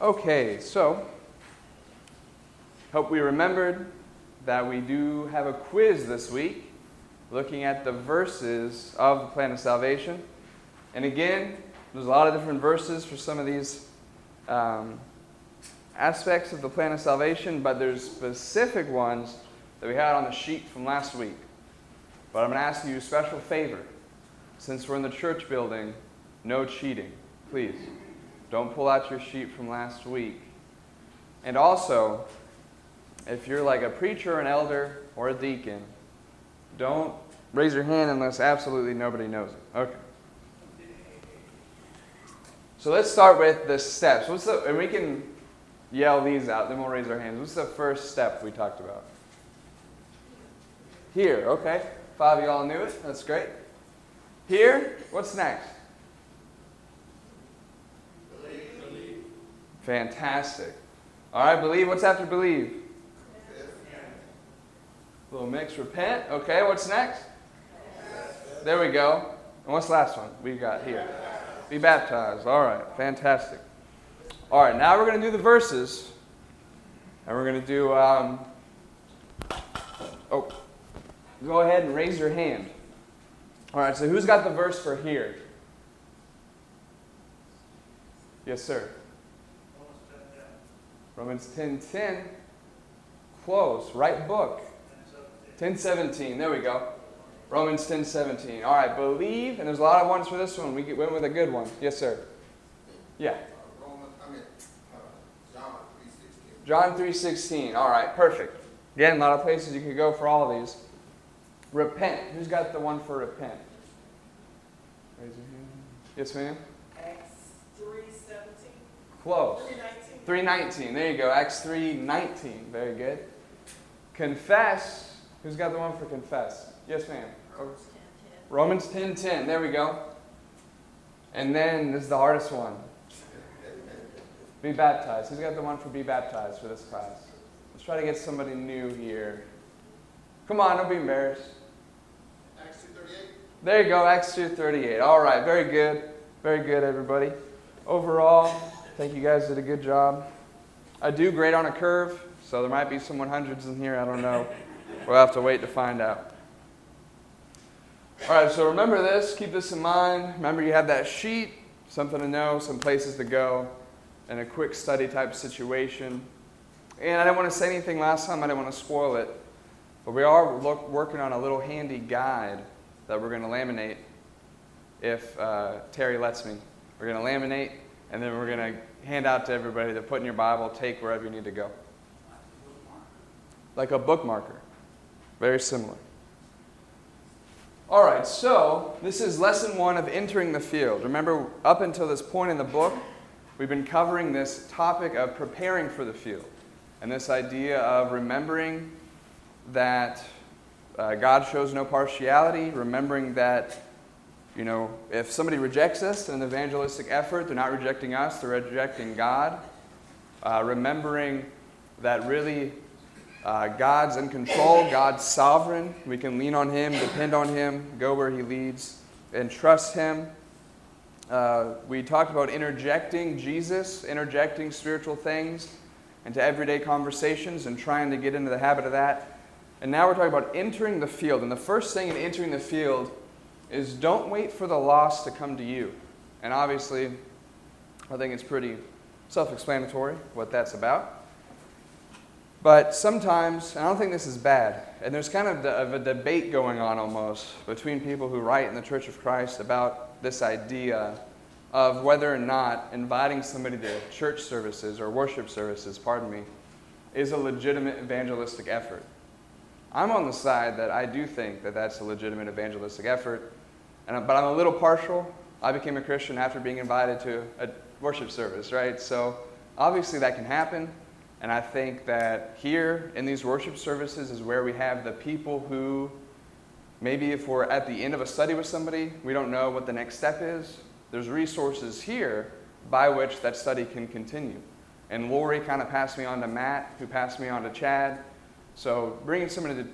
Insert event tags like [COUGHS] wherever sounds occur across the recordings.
Okay, so hope we remembered that we do have a quiz this week looking at the verses of the plan of salvation. And again, there's a lot of different verses for some of these um, aspects of the plan of salvation, but there's specific ones that we had on the sheet from last week. But I'm going to ask you a special favor. Since we're in the church building, no cheating, please. Don't pull out your sheet from last week. And also, if you're like a preacher, an elder, or a deacon, don't raise your hand unless absolutely nobody knows it. Okay. So let's start with the steps. What's the, and we can yell these out, then we'll raise our hands. What's the first step we talked about? Here, okay. Five of y'all knew it. That's great. Here, what's next? Fantastic. All right, believe. What's after believe? A little mix. Repent. Okay, what's next? There we go. And what's the last one we got here? Be baptized. All right, fantastic. All right, now we're going to do the verses. And we're going to do. Um, oh, go ahead and raise your hand. All right, so who's got the verse for here? Yes, sir. Romans 10 10. Close. Right book. 10 17. There we go. Romans 10 17. All right, believe. And there's a lot of ones for this one. We went with a good one. Yes, sir. Yeah. John 3 16. All right, perfect. Again, a lot of places you could go for all of these. Repent. Who's got the one for repent? Raise your hand. Yes, ma'am. Acts three seventeen. Close. Three nineteen. 319. There you go. Acts 319. Very good. Confess. Who's got the one for confess? Yes, ma'am. Romans 10 10. There we go. And then this is the hardest one. Be baptized. Who's got the one for be baptized for this class? Let's try to get somebody new here. Come on, don't be embarrassed. Acts 2.38. There you go, Acts 2.38. All right, very good. Very good, everybody. Overall, I think you guys did a good job. I do grade on a curve, so there might be some 100s in here. I don't know. We'll have to wait to find out. All right, so remember this. Keep this in mind. Remember, you have that sheet, something to know, some places to go, and a quick study type situation. And I didn't want to say anything last time, I didn't want to spoil it. But we are look, working on a little handy guide that we're going to laminate if uh, Terry lets me. We're going to laminate, and then we're going to hand out to everybody to put in your Bible, take wherever you need to go. Like a bookmarker. Very similar. All right, so this is lesson one of entering the field. Remember, up until this point in the book, we've been covering this topic of preparing for the field and this idea of remembering that uh, God shows no partiality, remembering that, you know, if somebody rejects us in an evangelistic effort, they're not rejecting us, they're rejecting God. Uh, remembering that really uh, God's in control, God's sovereign. We can lean on Him, depend on Him, go where He leads, and trust Him. Uh, we talked about interjecting Jesus, interjecting spiritual things into everyday conversations and trying to get into the habit of that. And now we're talking about entering the field. And the first thing in entering the field is don't wait for the lost to come to you. And obviously, I think it's pretty self explanatory what that's about. But sometimes, and I don't think this is bad, and there's kind of, the, of a debate going on almost between people who write in the Church of Christ about this idea of whether or not inviting somebody to church services or worship services, pardon me, is a legitimate evangelistic effort. I'm on the side that I do think that that's a legitimate evangelistic effort, and, but I'm a little partial. I became a Christian after being invited to a worship service, right? So obviously that can happen. And I think that here in these worship services is where we have the people who maybe if we're at the end of a study with somebody, we don't know what the next step is. There's resources here by which that study can continue. And Lori kind of passed me on to Matt, who passed me on to Chad. So bringing somebody to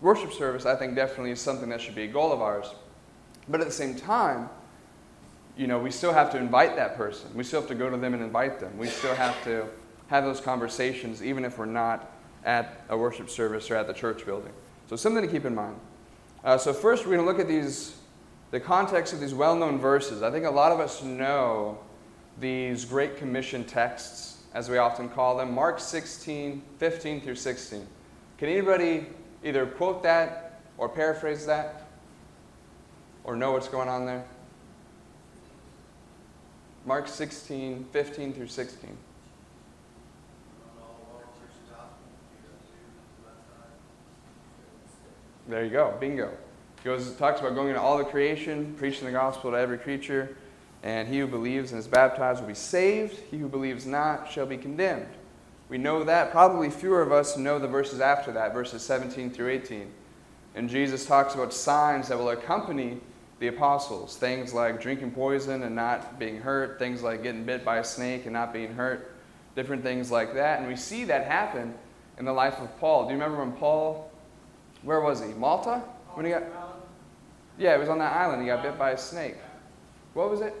worship service, I think definitely is something that should be a goal of ours. But at the same time, you know, we still have to invite that person. We still have to go to them and invite them. We still have to have those conversations, even if we're not at a worship service or at the church building. So, something to keep in mind. Uh, so, first, we're going to look at these, the context of these well known verses. I think a lot of us know these Great Commission texts, as we often call them Mark 16, 15 through 16. Can anybody either quote that or paraphrase that? Or know what's going on there? Mark 16, 15 through 16. There you go, bingo. He goes, talks about going into all the creation, preaching the gospel to every creature, and he who believes and is baptized will be saved. He who believes not shall be condemned. We know that. Probably fewer of us know the verses after that, verses 17 through 18. And Jesus talks about signs that will accompany the apostles things like drinking poison and not being hurt, things like getting bit by a snake and not being hurt, different things like that. And we see that happen in the life of Paul. Do you remember when Paul, where was he? Malta? When he got, yeah, he was on that island. He got bit by a snake. What was it?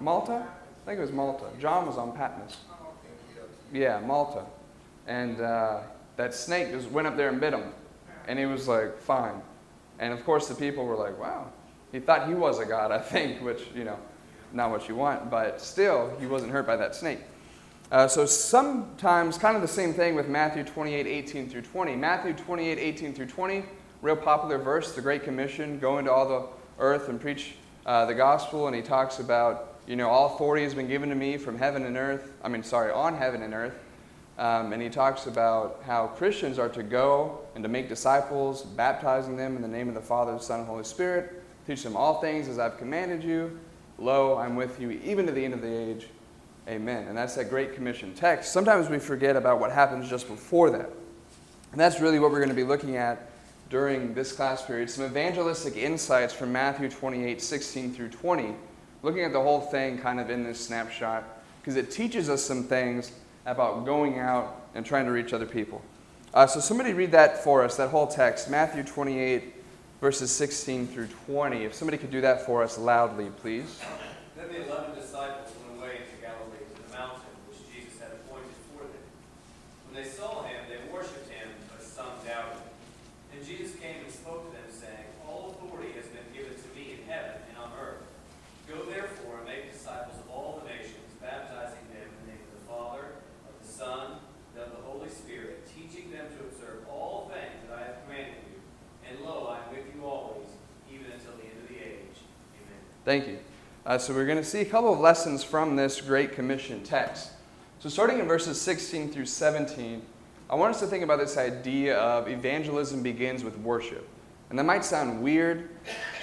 Malta? I think it was Malta. John was on Patmos. Yeah, Malta. And uh, that snake just went up there and bit him. And he was like, fine. And of course, the people were like, wow. He thought he was a god, I think, which, you know, not what you want. But still, he wasn't hurt by that snake. Uh, so sometimes, kind of the same thing with Matthew 28, 18 through 20. Matthew 28, 18 through 20, real popular verse, the Great Commission, go into all the earth and preach uh, the gospel. And he talks about you know, all authority has been given to me from heaven and earth. I mean, sorry, on heaven and earth. Um, and he talks about how Christians are to go and to make disciples, baptizing them in the name of the Father, the Son, and Holy Spirit, teach them all things as I've commanded you. Lo, I'm with you even to the end of the age. Amen. And that's that Great Commission text. Sometimes we forget about what happens just before that. And that's really what we're going to be looking at during this class period. Some evangelistic insights from Matthew 28, 16 through 20 looking at the whole thing kind of in this snapshot because it teaches us some things about going out and trying to reach other people. Uh, so, somebody read that for us, that whole text, Matthew 28, verses 16 through 20. If somebody could do that for us loudly, please. Then the eleven disciples went away into Galilee to the mountain which Jesus had appointed for them. When they saw him, they worshipped him, but some doubted. And Jesus came and spoke to them, saying, All authority has been given to me in heaven and on earth. Go therefore and make disciples of all the nations, baptizing them in the name of the Father, of the Son, and of the Holy Spirit, teaching them to observe all things that I have commanded you. And lo, I am with you always, even until the end of the age. Amen. Thank you. Uh, so we're going to see a couple of lessons from this Great Commission text. So starting in verses 16 through 17, I want us to think about this idea of evangelism begins with worship. And that might sound weird,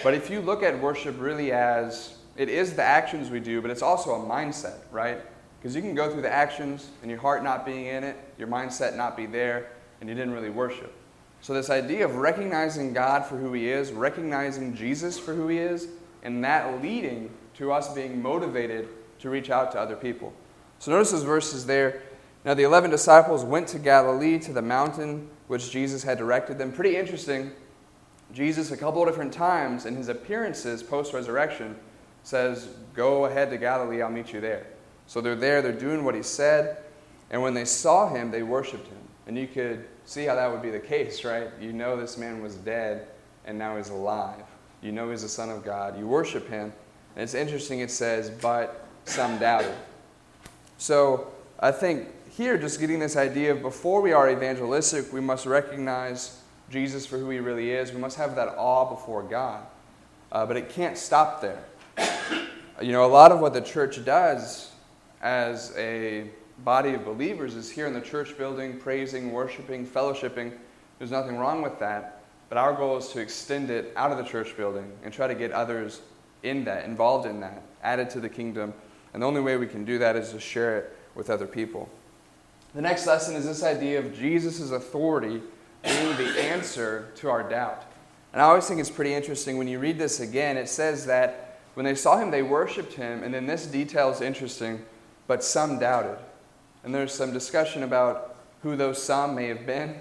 but if you look at worship really as it is the actions we do, but it's also a mindset, right? Because you can go through the actions and your heart not being in it, your mindset not be there, and you didn't really worship. So, this idea of recognizing God for who He is, recognizing Jesus for who He is, and that leading to us being motivated to reach out to other people. So, notice those verses there. Now, the 11 disciples went to Galilee to the mountain which Jesus had directed them. Pretty interesting. Jesus, a couple of different times in his appearances post resurrection, says, Go ahead to Galilee, I'll meet you there. So they're there, they're doing what he said, and when they saw him, they worshiped him. And you could see how that would be the case, right? You know this man was dead, and now he's alive. You know he's the Son of God. You worship him. And it's interesting, it says, but some doubted. So I think here, just getting this idea of before we are evangelistic, we must recognize Jesus for who he really is. We must have that awe before God. Uh, but it can't stop there. [COUGHS] You know, a lot of what the church does as a body of believers is here in the church building, praising, worshiping, fellowshipping. There's nothing wrong with that. But our goal is to extend it out of the church building and try to get others in that, involved in that, added to the kingdom. And the only way we can do that is to share it with other people. The next lesson is this idea of Jesus' authority being the answer to our doubt. And I always think it's pretty interesting when you read this again, it says that when they saw him, they worshiped him, and then this detail is interesting, but some doubted. And there's some discussion about who those some may have been.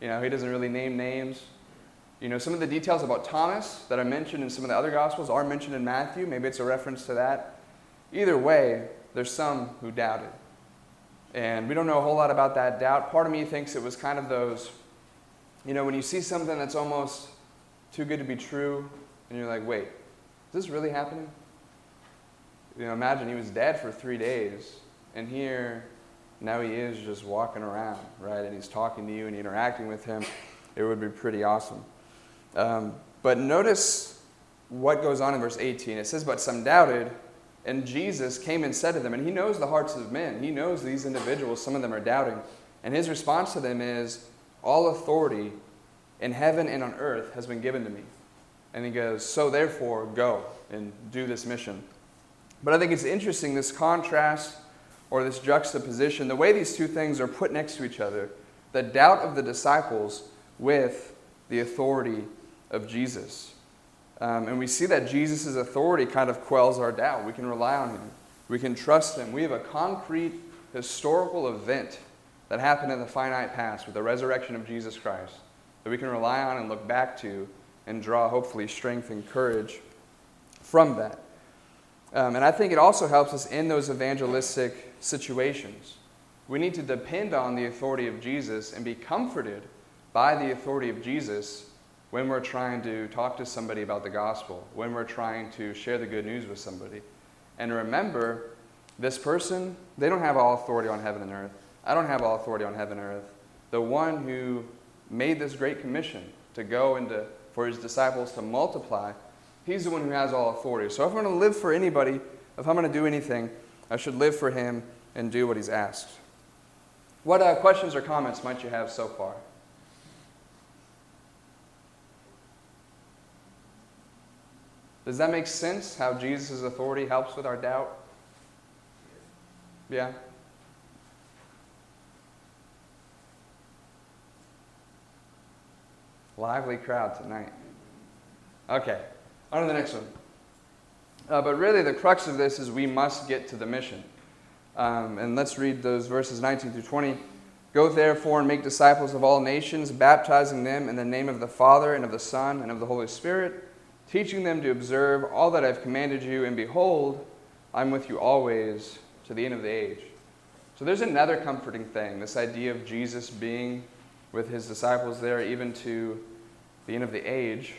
You know, he doesn't really name names. You know, some of the details about Thomas that are mentioned in some of the other Gospels are mentioned in Matthew. Maybe it's a reference to that. Either way, there's some who doubted. And we don't know a whole lot about that doubt. Part of me thinks it was kind of those, you know, when you see something that's almost too good to be true, and you're like, wait, is this really happening? You know, imagine he was dead for three days, and here, now he is just walking around, right? And he's talking to you and interacting with him. It would be pretty awesome. Um, but notice what goes on in verse 18. It says, But some doubted, and Jesus came and said to them, and he knows the hearts of men. He knows these individuals, some of them are doubting. And his response to them is, All authority in heaven and on earth has been given to me. And he goes, So therefore, go and do this mission. But I think it's interesting this contrast or this juxtaposition, the way these two things are put next to each other the doubt of the disciples with the authority of Jesus. Um, and we see that Jesus' authority kind of quells our doubt. We can rely on him, we can trust him. We have a concrete historical event that happened in the finite past with the resurrection of Jesus Christ that we can rely on and look back to and draw, hopefully, strength and courage from that. Um, and I think it also helps us in those evangelistic situations. We need to depend on the authority of Jesus and be comforted by the authority of Jesus when we're trying to talk to somebody about the gospel, when we're trying to share the good news with somebody. And remember, this person, they don't have all authority on heaven and earth. I don't have all authority on heaven and earth. The one who made this great commission to go and to, for his disciples to multiply, he's the one who has all authority. So if I'm going to live for anybody, if I'm going to do anything, I should live for him and do what he's asked. What uh, questions or comments might you have so far? Does that make sense? How Jesus' authority helps with our doubt? Yeah? Lively crowd tonight. Okay, on to the next one. Uh, but really, the crux of this is we must get to the mission. Um, and let's read those verses 19 through 20. Go therefore and make disciples of all nations, baptizing them in the name of the Father, and of the Son, and of the Holy Spirit teaching them to observe all that I've commanded you, and behold, I'm with you always to the end of the age. So there's another comforting thing this idea of Jesus being with his disciples there, even to the end of the age.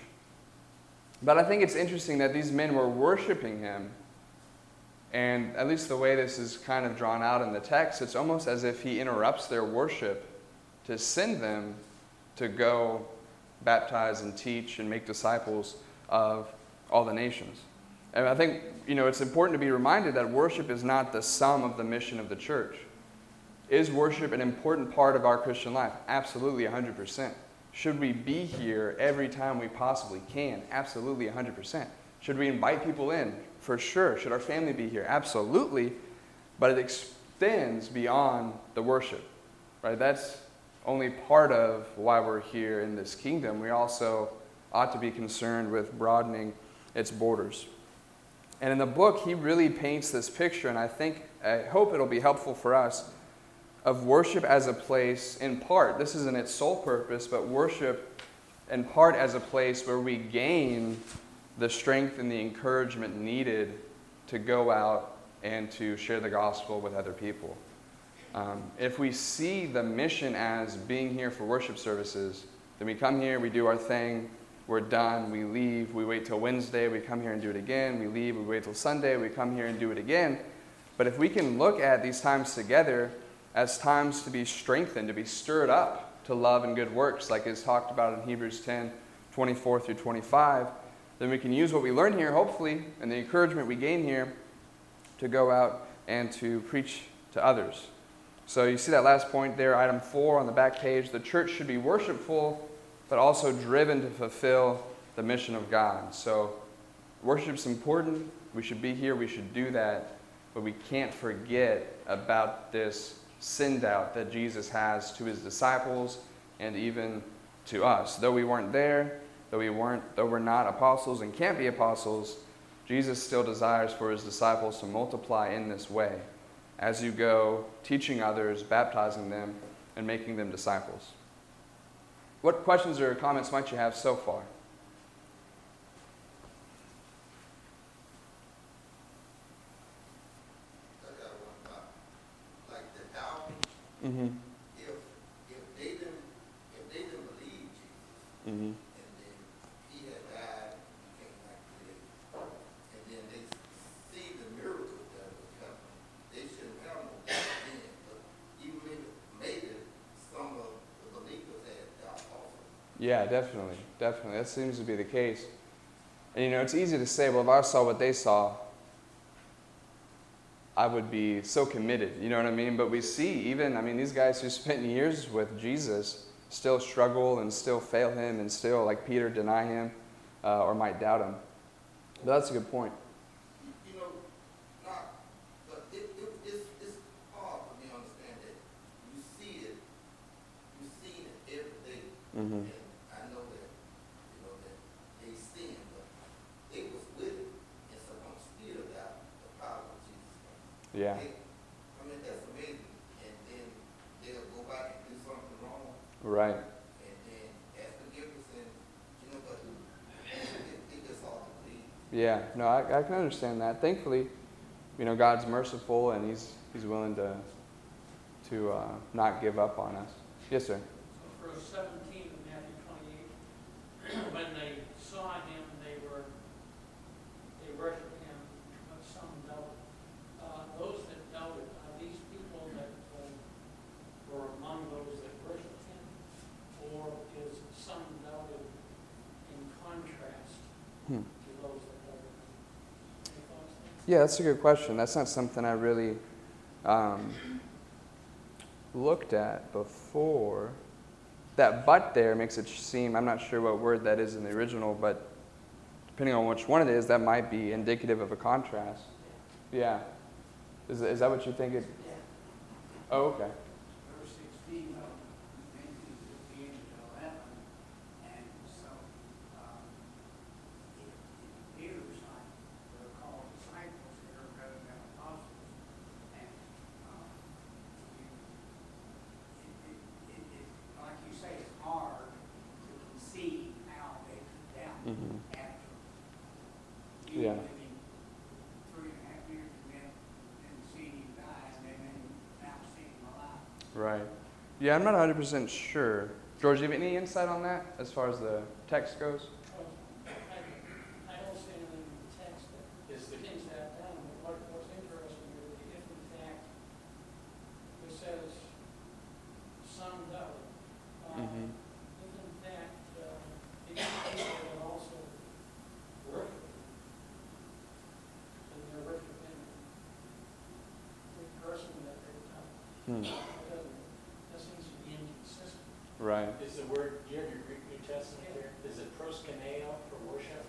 But I think it's interesting that these men were worshiping him. And at least the way this is kind of drawn out in the text, it's almost as if he interrupts their worship to send them to go baptize and teach and make disciples of all the nations. And I think, you know, it's important to be reminded that worship is not the sum of the mission of the church. Is worship an important part of our Christian life? Absolutely, 100%. Should we be here every time we possibly can? Absolutely, 100%. Should we invite people in? For sure. Should our family be here? Absolutely. But it extends beyond the worship, right? That's only part of why we're here in this kingdom. We also ought to be concerned with broadening its borders. And in the book, he really paints this picture, and I think, I hope it'll be helpful for us, of worship as a place, in part, this isn't its sole purpose, but worship in part as a place where we gain the strength and the encouragement needed to go out and to share the gospel with other people. Um, if we see the mission as being here for worship services, then we come here, we do our thing, we're done, we leave, we wait till Wednesday, we come here and do it again, we leave, we wait till Sunday, we come here and do it again. But if we can look at these times together as times to be strengthened, to be stirred up to love and good works, like is talked about in Hebrews 10 24 through 25, then we can use what we learn here, hopefully, and the encouragement we gain here to go out and to preach to others. So you see that last point there, item four on the back page. The church should be worshipful but also driven to fulfill the mission of God. So, worship's important. We should be here. We should do that. But we can't forget about this send out that Jesus has to his disciples and even to us. Though we weren't there, though we weren't, though we're not apostles and can't be apostles, Jesus still desires for his disciples to multiply in this way as you go teaching others, baptizing them, and making them disciples. What questions or comments might you have so far? I got one thought. Like the doubt, Mm-hmm. if, if they didn't, if they didn't believe Jesus, Mm-hmm. and then he had died, he came back to life, and then they see the miracles that was happening, they shouldn't have no doubt then, but even maybe, maybe some of the believers had doubt also. Yeah, definitely, definitely. That seems to be the case. And you know, it's easy to say, well, if I saw what they saw, I would be so committed. You know what I mean? But we see, even, I mean, these guys who spent years with Jesus still struggle and still fail him and still, like Peter, deny him uh, or might doubt him. But that's a good point. You, you know, not, but it, it, it's, it's hard for me to understand that you see it, you see it every day. Mm-hmm. And I know that, you know, that they sin, but they was with it, and someone still got the power of Jesus Christ. Yeah, They- I mean, that's amazing, and then they'll go back and do something wrong, right. and then ask forgiveness, and, you know, but it, it gets hard to believe. Yeah, no, I, I can understand that. Thankfully, you know, God's merciful and He's He's willing to to uh, not give up on us. Yes, sir. So verse seventeen of Matthew twenty-eight, [CLEARS THROAT] when they saw him, they were, they worshiped him, but some doubted. Uh, those that doubted, are these people that uh, were among those that worshiped him? Or is some doubted in contrast Hmm. to those that doubted? Any thoughts there? Yeah, that's a good question. That's not something I really um, looked at before. That but there makes it seem, I'm not sure what word that is in the original, but depending on which one it is, that might be indicative of a contrast. Yeah. Is, is that what you think it? Oh, okay. verse sixteen of Matthew fifteen to eleven, and so, um, it, it appears like they're called disciples here rather than apostles, and, um, you, it, it, it, it, like you say, it's hard to conceive how they could doubt Mhm. after. Yeah. You living three and a half years and then, and seeing him die, and then now seeing him alive. Right. Yeah, I'm not 100% sure. George, do you have any insight on that as far as the text goes? Well, I, I don't see anything in the text that Is the, pins that down, but what, what's interesting is if in fact it says some doubt, uh, Mhm. if in fact, uh, these people that also worship, and they're worshiping the person that they doubt, Hmm. that doesn't, that seems to be inconsistent. Right. Is the word, do you have your Greek New Testament there? Is it proskuneo for worship?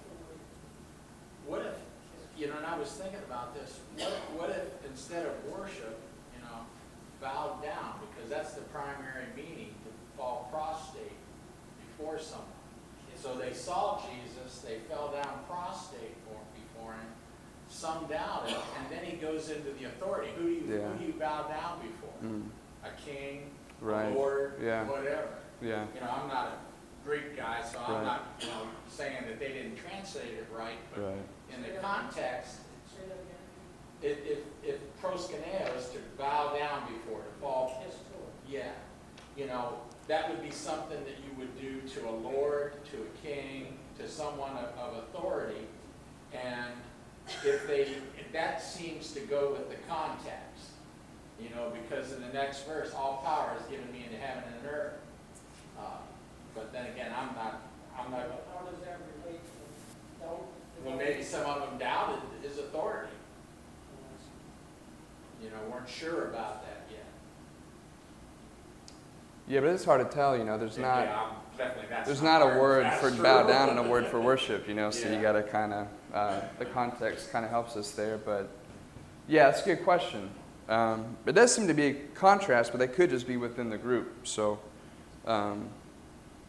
What if, you know, and I was thinking about this, what, what if instead of worship, you know, bowed down, because that's the primary meaning, to fall prostrate before someone. So they saw Jesus, they fell down prostrate for, before him, some doubted, and then he goes into the authority. Who do you, Yeah. who do you bow down before? Mm. A king, a Right. lord, Yeah. whatever Yeah. you know, I'm not a Greek guy, so Right. I'm not, you know, saying that they didn't translate it right, but Right. in the context, Say that again? if, if, if proskuneo is to bow down before, to fall, Kiss to yeah, you know, that would be something that you would do to a lord, to a king, to someone of, of authority, and if they, that seems to go with the context, you know, because in the next verse, all power is given me in heaven and earth. But then again, I'm not, I'm not, But how does that relate to doubt? well, maybe some of them doubted his authority, you know, weren't sure about that yet. Yeah, but it's hard to tell, you know. There's not Yeah, I'm- definitely, that's there's not a word That's for true. bow down and a word [LAUGHS] for worship, you know. So you Yeah. got to kind of uh, the context kind of helps us there. But yeah, that's a good question. Um, it does seem to be a contrast, but they could just be within the group. So, um,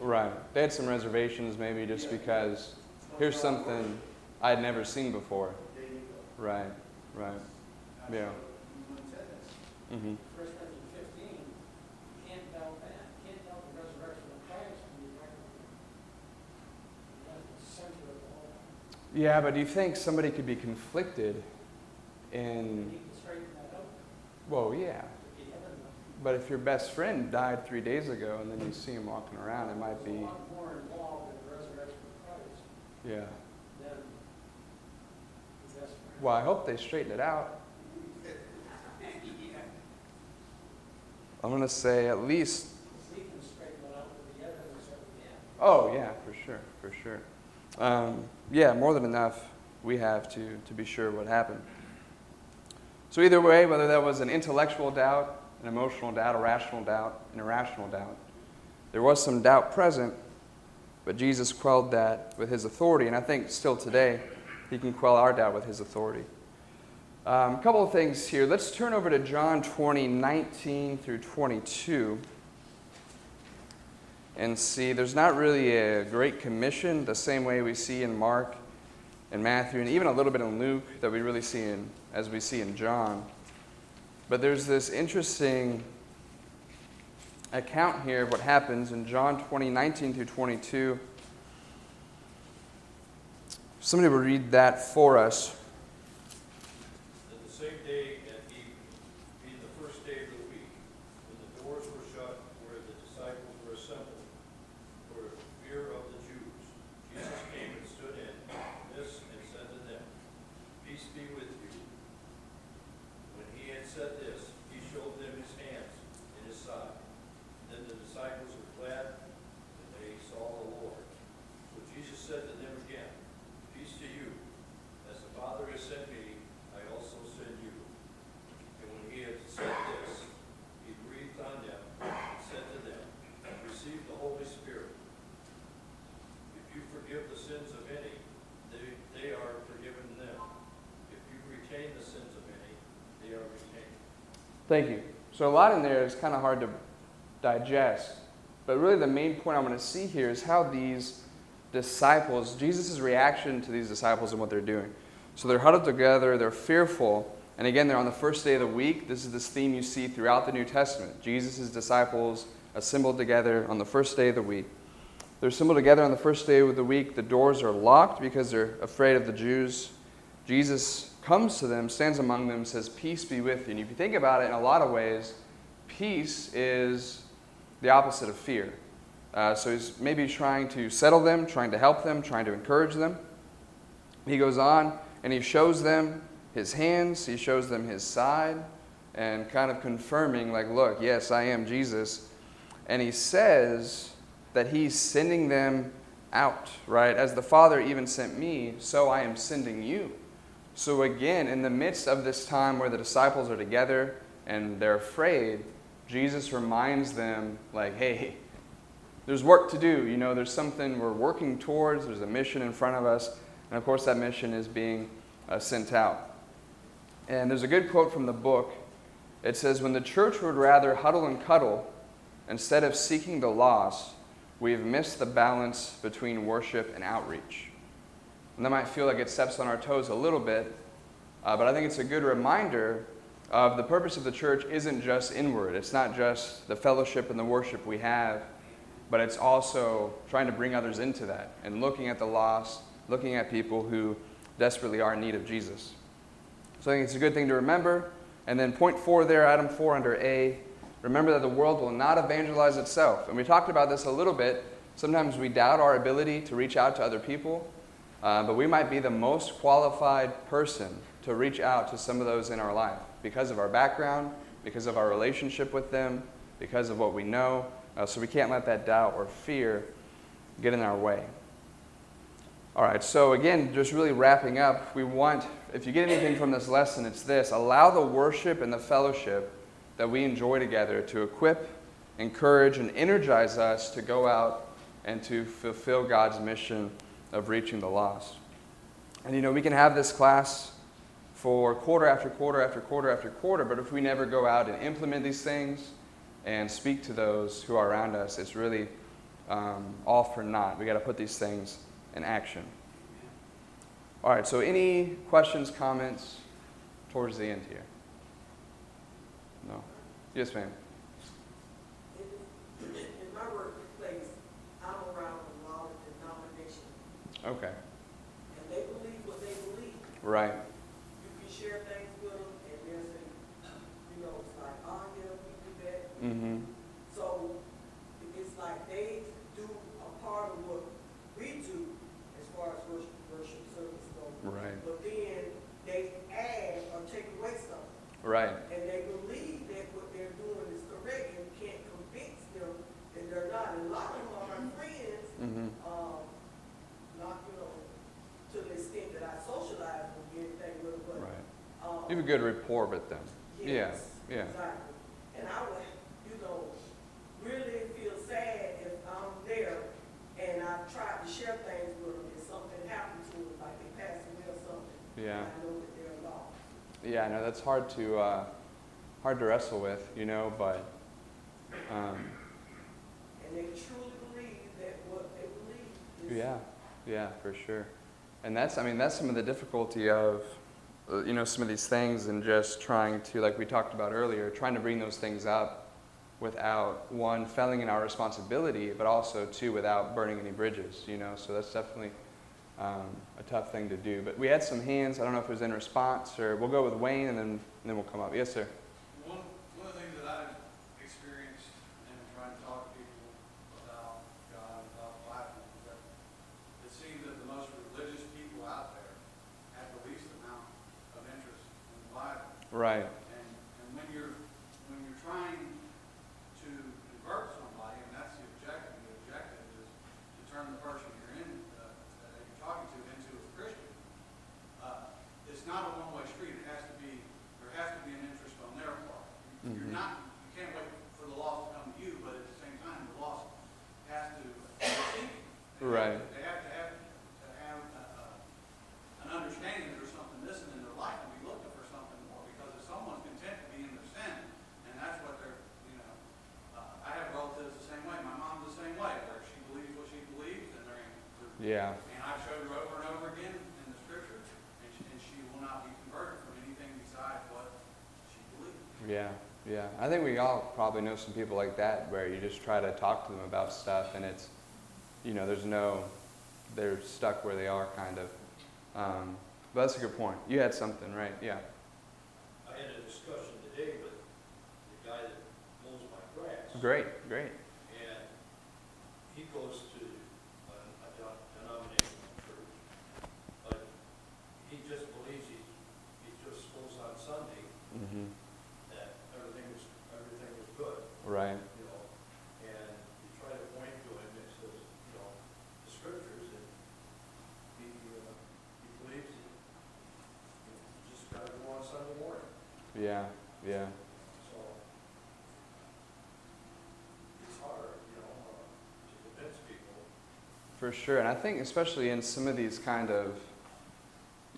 right. They had some reservations, maybe just because here's something I'd never seen before. There you go. Right, right. Yeah. what you wouldn't tell us. hmm First Corinthians fifteen, you can't doubt that, you can't doubt the resurrection of Christ when you reckon with him. That's the center of the whole. Yeah, but do you think somebody could be conflicted in, can straighten that out, well, yeah. if he ever knows. But if your best friend died three days ago and then you see him walking around, it might be, a lot more involved in the resurrection of Christ yeah. than the best friend. Well, I hope they straighten it out. [LAUGHS] I'm going to say at least, We can straighten it out with the evidence that we have. oh, yeah, for sure, for sure. Um, yeah, more than enough we have to, to be sure what happened. So, either way, whether that was an intellectual doubt, an emotional doubt, a rational doubt, an irrational doubt, there was some doubt present, but Jesus quelled that with his authority. And I think still today, he can quell our doubt with his authority. Um, a couple of things here. Let's turn over to John 20, 19 through 22 and see. There's not really a great commission the same way we see in Mark and Matthew, and even a little bit in Luke that we really see in, as we see in John. But there's this interesting account here of what happens in John 20, 19 through 22. Somebody will read that for us. That the same day at evening, being the first day of the week, when the doors were shut where the disciples were assembled, for fear of the Jews, Jesus came and stood in this and said to them, Peace be with you. When he had said this, he showed them his hands and his side. Then the disciples were glad when they saw the Lord. So Jesus said to them again, Peace to you. As the Father has sent me, I also send you. And when he had said this, he breathed on them and said to them, Receive the Holy Spirit. If you forgive the sins of any, they, they are forgiven them. If you retain the sins of any, they are retained. Thank you. So, a lot in there is kind of hard to digest. But really, the main point I want to see here is how these disciples, Jesus' reaction to these disciples and what they're doing. So, they're huddled together, they're fearful, and again, they're on the first day of the week. This is this theme you see throughout the New Testament. Jesus' disciples assembled together on the first day of the week. They're assembled together on the first day of the week. The doors are locked because they're afraid of the Jews. Jesus comes to them, stands among them, says, Peace be with you. And if you think about it in a lot of ways, peace is the opposite of fear. Uh, so he's maybe trying to settle them, trying to help them, trying to encourage them. He goes on and he shows them his hands, he shows them his side, and kind of confirming, like, look, yes, I am Jesus. And he says that he's sending them out, right? As the Father even sent me, so I am sending you. So, again, in the midst of this time where the disciples are together and they're afraid, Jesus reminds them, like, hey, there's work to do. You know, there's something we're working towards, there's a mission in front of us. And of course, that mission is being uh, sent out. And there's a good quote from the book. It says, When the church would rather huddle and cuddle instead of seeking the lost, we've missed the balance between worship and outreach. And that might feel like it steps on our toes a little bit, uh, but I think it's a good reminder of the purpose of the church isn't just inward. It's not just the fellowship and the worship we have, but it's also trying to bring others into that and looking at the lost, looking at people who desperately are in need of Jesus. So I think it's a good thing to remember. And then point four there, item four under A, remember that the world will not evangelize itself. And we talked about this a little bit. Sometimes we doubt our ability to reach out to other people, uh, but we might be the most qualified person to reach out to some of those in our life because of our background, because of our relationship with them, because of what we know. Uh, so we can't let that doubt or fear get in our way. All right, so again, just really wrapping up, we want, if you get anything from this lesson, it's this allow the worship and the fellowship that we enjoy together to equip, encourage, and energize us to go out and to fulfill God's mission of reaching the lost. And you know, we can have this class for quarter after quarter after quarter after quarter, but if we never go out and implement these things, and speak to those who are around us, it's really um, all for naught. We got to put these things in action. All right, so any questions, comments towards the end here? No? Yes, ma'am. In, in my workplace, I'm around a lot of denominations, Okay. and they believe what they believe. Right. You can share things with them, and they'll say, you know, it's like, oh, yeah, we do that. Mm-hmm. So it's like they do a part of what we do as far as worship, worship service goes. Right. But then they add or take away something. Right. And they believe that what they're doing is correct and can't convince them that they're not. And a lot of them are my friends, Mm-hmm. um, not, you know, to the extent that I socialize with anything with them, but, Right. um. You have a good rapport with them. Yeah, Yes, yeah. Exactly. And I would, you know, really feel sad if I'm there and I've tried to share things with them and something happened to them, like they passed away or something. Yeah. I know that they're lost. Yeah, no, that's hard to uh, hard to wrestle with, you know, but um, And they truly believe that what they believe is. yeah, yeah, for sure. And that's, I mean, that's some of the difficulty of, you know, some of these things and just trying to, like we talked about earlier, trying to bring those things up without one failing in our responsibility, but also two without burning any bridges, you know. So that's definitely um, a tough thing to do. But we had some hands. I don't know if it was in response or we'll go with Wayne and then and then we'll come up. Yes, sir. One, one of the things that I've experienced in trying to talk to people about God, about the Bible, is that it seems that the most religious people out there have the least amount of interest in the Bible. Right. And, and when you're, when you're trying to convert somebody, and that's the objective, the objective is to turn the person you're in, uh, that you're talking to into a Christian, uh, it's not a one-way street, it has to be, there has to be an interest on their part. You're Mhm. not, you can't wait for the lost to come to you, but at the same time, the lost has to receive you. They have Right. to- They have to have, to have, uh, uh, an understanding that there's something missing in their life, and be looking for something more, because if someone's content to be in their sin, and that's what they're, you know, uh, I have relatives the same way, my mom's the same way, where she believes what she believes, and they're, they're Yeah. and I've showed her over and over again in the scriptures, and she, and she will not be converted from anything besides what she believes. Yeah. Yeah. I think we all probably know some people like that where you just try to talk to them about stuff and it's, you know, there's no, they're stuck where they are kind of. Um, but that's a good point. You had something, right? Yeah. I had a discussion today with the guy that mows my grass. Great. Great. And he goes to a, a de- denominational church, but he just believes he, he just goes on Sunday Mm-hmm. that everything is, everything is good, Right. you know? And you try to point to him, it says, you know, the scriptures, and he, uh, he believes that you just gotta go on Sunday morning, Yeah. Yeah. so. It's hard, you know, uh, to convince people. For sure. And I think especially in some of these kind of,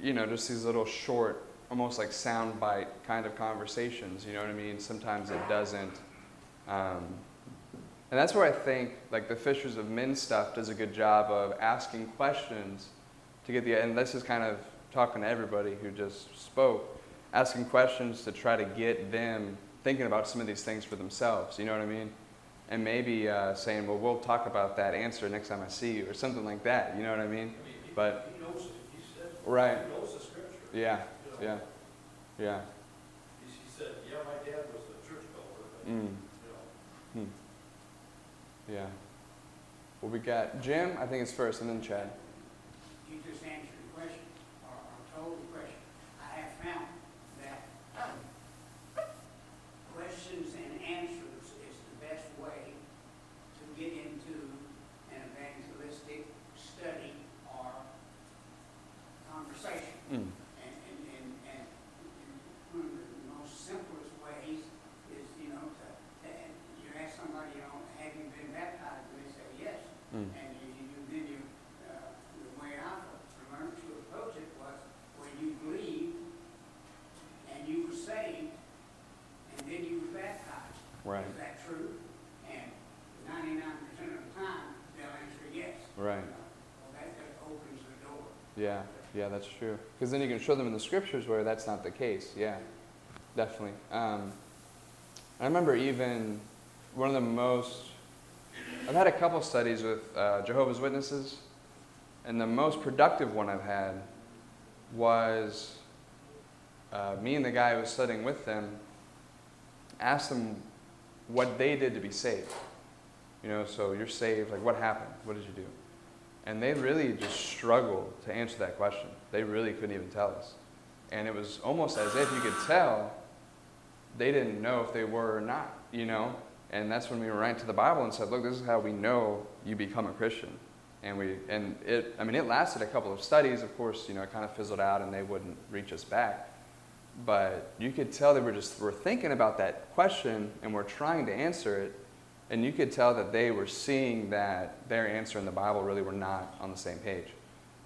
you know, just these little short, almost like soundbite kind of conversations, you know what I mean? Sometimes it doesn't. Um, and that's where I think like the Fishers of Men stuff does a good job of asking questions to get the, and this is kind of talking to everybody who just spoke, asking questions to try to get them thinking about some of these things for themselves, you know what I mean? And maybe uh, saying, well, we'll talk about that answer next time I see you, or something like that, you know what I mean? I mean, he, But- he knows, it. he said, Right. he knows the scripture. Yeah, You know, yeah, yeah. He, he said, yeah, my dad was a churchgoer, but, Mm, you know, yeah. Well, we got Jim, I think it's first, and then Chad. You just answered the question, or, or told the question. I have found that questions and answers is the best way to get into an evangelistic study or conversation. Mm, And, and, and, and one of the most simplest ways is, you know, to, to, you ask somebody, you know, have you been baptized? And they say, yes. mm, And you, you, then you, uh, the way I learned to approach it was when you believed and you were saved and then you were baptized. right. Is that true? Yeah, that's true. Because then you can show them in the scriptures where that's not the case. Yeah, definitely. Um, I remember even one of the most, I've had a couple studies with uh, Jehovah's Witnesses, and the most productive one I've had was uh, me and the guy who was studying with them asked them what they did to be saved. You know, so you're saved, like what happened? What did you do? And they really just struggled to answer that question. They really couldn't even tell us. And it was almost as if you could tell they didn't know if they were or not, you know? And that's when we went to the Bible and said, look, this is how we know you become a Christian. And we and it I mean it lasted a couple of studies, of course, you know, it kind of fizzled out and they wouldn't reach us back. But you could tell they were just were thinking about that question and were trying to answer it and you could tell that they were seeing that their answer in the Bible really were not on the same page.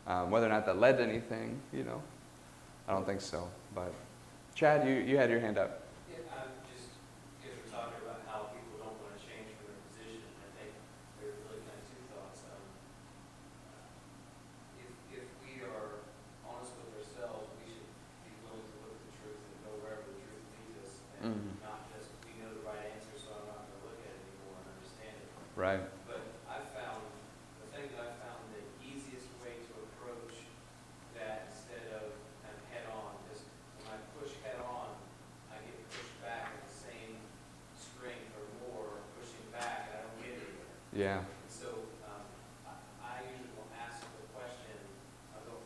Um, whether or not that led to anything, you know, I don't think so. But Chad, you, you had your hand up. Yeah, I'm just, because we're talking about how people don't want to change from their position, I think there are really kind of two thoughts. Um, If, if we are honest with ourselves, we should be willing to look at the truth and go wherever the truth leads us, and Mhm. not just, we know the right answer, so I'm not going to look at it anymore and understand it. Right. But I found, the thing that I found the easiest way to approach that instead of kind of head on, is when I push head on, I get pushed back at the same strength or more, pushing back, and I don't get anywhere. Yeah. And so, um, I, I usually will ask the question, I go,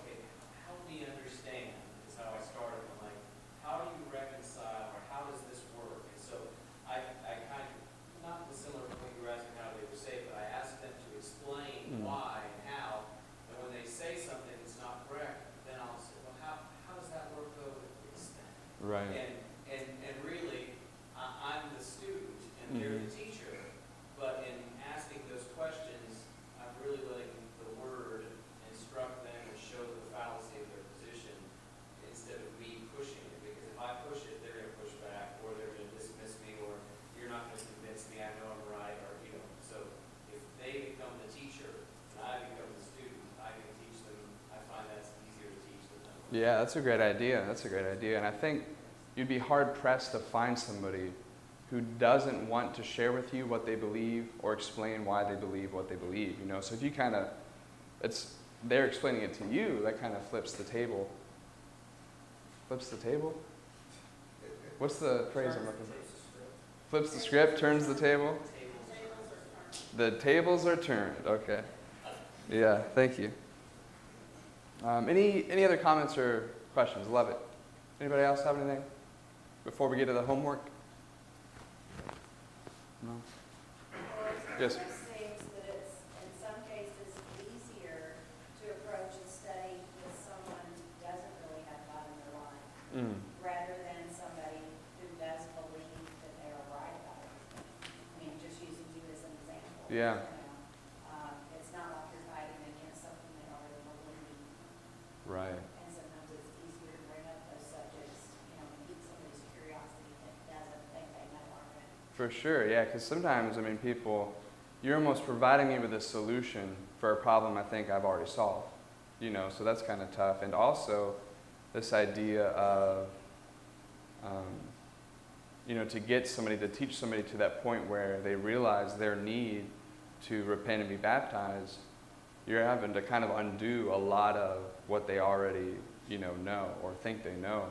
okay, help me understand, is how I started, I'm like, how do you reconcile, or how does this work? And so, I, I kind of, not dissimilar from what you were asking how they were saved, but I asked them to explain Mm. why and how, and when they say something that's not correct, then I'll say, well, how, how does that work though with this thing? Right. And, and, and really, I, I'm the student and they're the teacher, but in asking those questions, I'm really letting the word instruct them and show the fallacy of their position instead of me pushing it, because if I push it, they're gonna push back, or they're gonna dismiss me, or you're not gonna convince me I know I'm right, or, you know, so if they become the teacher and I become the student, I can teach them, I find that's easier to teach than them. Yeah, that's a great idea. That's a great idea. And I think you'd be hard pressed to find somebody who doesn't want to share with you what they believe or explain why they believe what they believe. You know, so if you kind of, it's they're explaining it to you, that kind of flips the table. Flips the table. What's the phrase I'm looking for? Flips the script, turns the table. The tables are turned. Okay. Yeah. Thank you. Um, any, any other comments or questions? Love it. Anybody else have anything before we get to the homework? No? Yes. It seems that it's, in some cases, easier to approach a study with someone who doesn't really have God in their life, Mm. rather than somebody who does believe that they're right about everything. I mean, just using you as an example. Yeah. you know. Um, It's not like you're fighting against something they already believe. Right. And sometimes it's easier to bring up those subjects, you know, and keep somebody's curiosity that doesn't think they know already. For sure, yeah, because sometimes, I mean, people, you're almost providing me with a solution for a problem I think I've already solved. You know, so that's kind of tough. And also, this idea of, um, you know, to get somebody, to teach somebody to that point where they realize their need to repent and be baptized, you're having to kind of undo a lot of what they already, you know, know or think they know.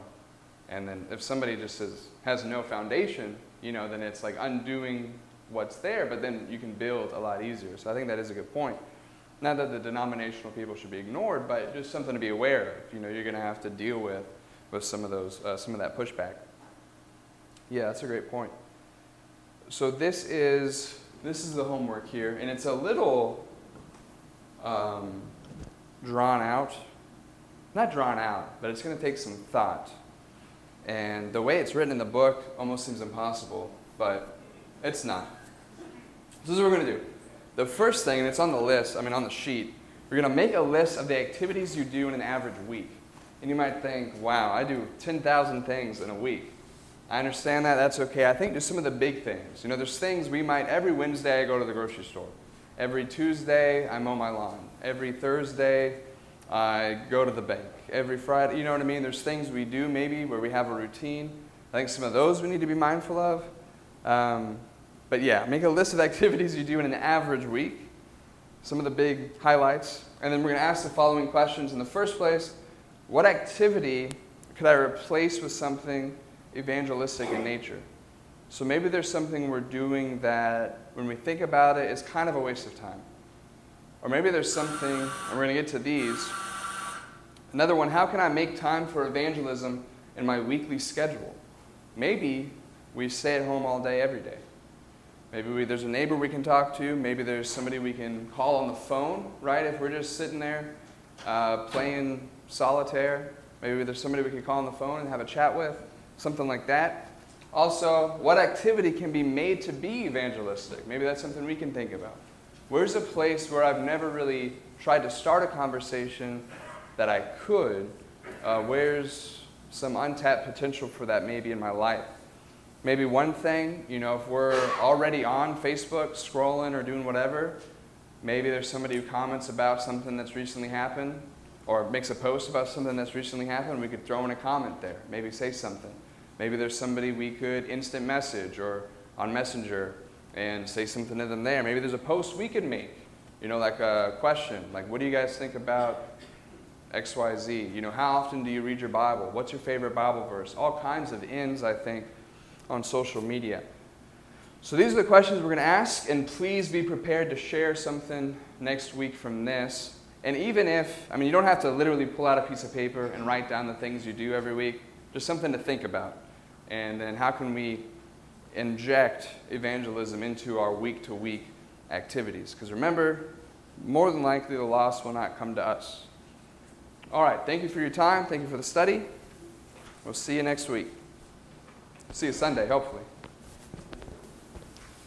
And then if somebody just says, has no foundation, you know, then it's like undoing what's there, but then you can build a lot easier. So I think that is a good point. Not that the denominational people should be ignored, but just something to be aware of. You know, you're going to have to deal with with some of those, uh, some of that pushback. Yeah, that's a great point. So this is this is the homework here, and it's a little um, drawn out. Not drawn out, but it's going to take some thought. And the way it's written in the book almost seems impossible, but it's not. This is what we're going to do. The first thing, and it's on the list, I mean, on the sheet, we're going to make a list of the activities you do in an average week. And you might think, wow, I do 10,000 things in a week. I understand that. That's okay. I think just some of the big things. You know, there's things we might, every Wednesday I go to the grocery store. Every Tuesday I mow my lawn. Every Thursday I go to the bank every Friday. You know what I mean? There's things we do maybe where we have a routine. I think some of those we need to be mindful of. Um, but yeah, make a list of [LAUGHS] activities you do in an average week, some of the big highlights, and then we're going to ask the following questions. In the first place, what activity could I replace with something evangelistic in nature? So maybe there's something we're doing that, when we think about it, is kind of a waste of time. Or maybe there's something, and we're going to get to these. Another one, how can I make time for evangelism in my weekly schedule? Maybe we stay at home all day, every day. Maybe we, there's a neighbor we can talk to. Maybe there's somebody we can call on the phone, right? If we're just sitting there uh, playing solitaire, maybe there's somebody we can call on the phone and have a chat with, something like that. Also, what activity can be made to be evangelistic? Maybe that's something we can think about. Where's a place where I've never really tried to start a conversation that I could? Uh, where's some untapped potential for that maybe in my life? Maybe one thing, you know, if we're already on Facebook scrolling or doing whatever, maybe there's somebody who comments about something that's recently happened or makes a post about something that's recently happened. We could throw in a comment there, maybe say something. Maybe there's somebody we could instant message or on Messenger and say something to them there. Maybe there's a post we could make, you know, like a question, like, what do you guys think about XYZ? You know, how often do you read your Bible? What's your favorite Bible verse? All kinds of ins, I think, on social media. So these are the questions we're going to ask, and please be prepared to share something next week from this. And even if, I mean, you don't have to literally pull out a piece of paper and write down the things you do every week, just something to think about. And then how can we inject evangelism into our week to week activities? Because remember, more than likely the lost will not come to us. All right, thank you for your time. Thank you for the study. We'll see you next week. See you Sunday, hopefully.